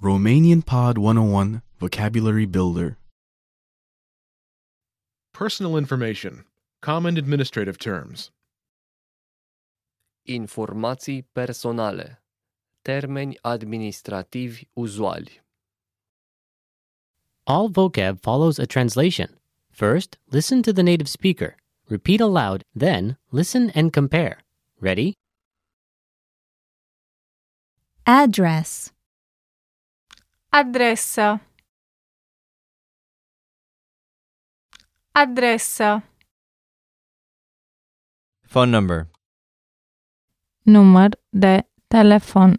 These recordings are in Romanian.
Romanian Pod 101 Vocabulary Builder. Personal information. Common administrative terms. Informații personale. Termeni administrativi uzuali. All vocab follows a translation. First, listen to the native speaker. Repeat aloud, then, listen and compare. Ready? Address. Adresă. Adresă. Phone number. Număr de telefon.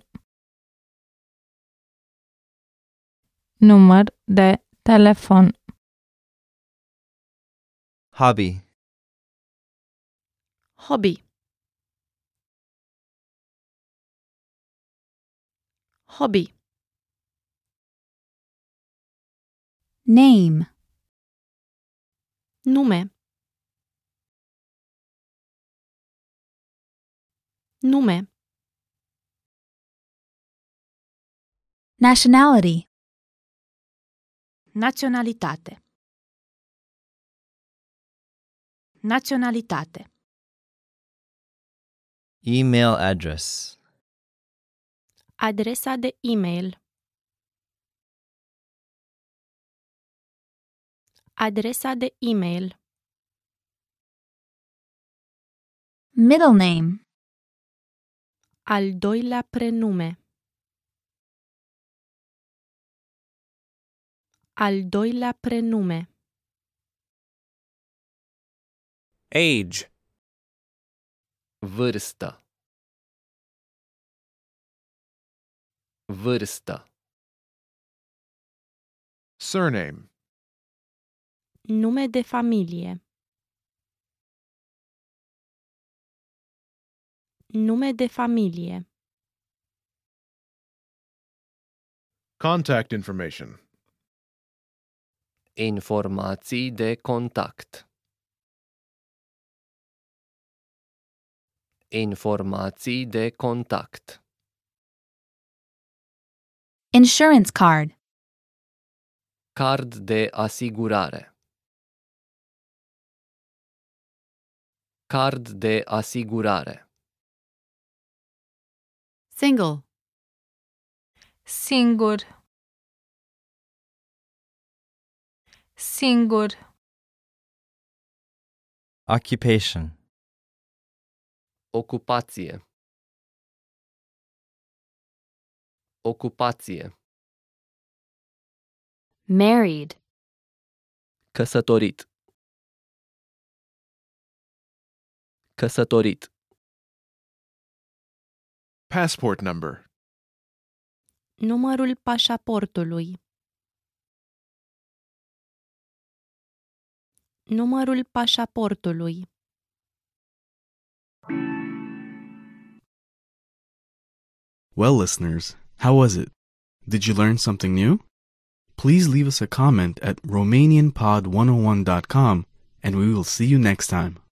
Număr de telefon. Hobby. Hobby. Hobby. Name. Nume. Nume. Nationality. Naționalitate. Naționalitate. Email address. Adresa de e-mail. Adresa de e-mail. Middle name. Al doilea prenume. Al doilea prenume. Age. Vârstă. Vârstă. Surname. Nume de familie. Nume de familie. Contact information. Informații de contact. Informații de contact. Insurance card. Card de asigurare. Card de asigurare. Single. Singur. Singur. Occupation. Ocupație. Ocupație. Married. Căsătorit. Căsătorit. Passport number. Numărul pașaportului. Numărul pașaportului. Well, listeners, how was it? Did you learn something new? Please leave us a comment at RomanianPod101.com and we will see you next time.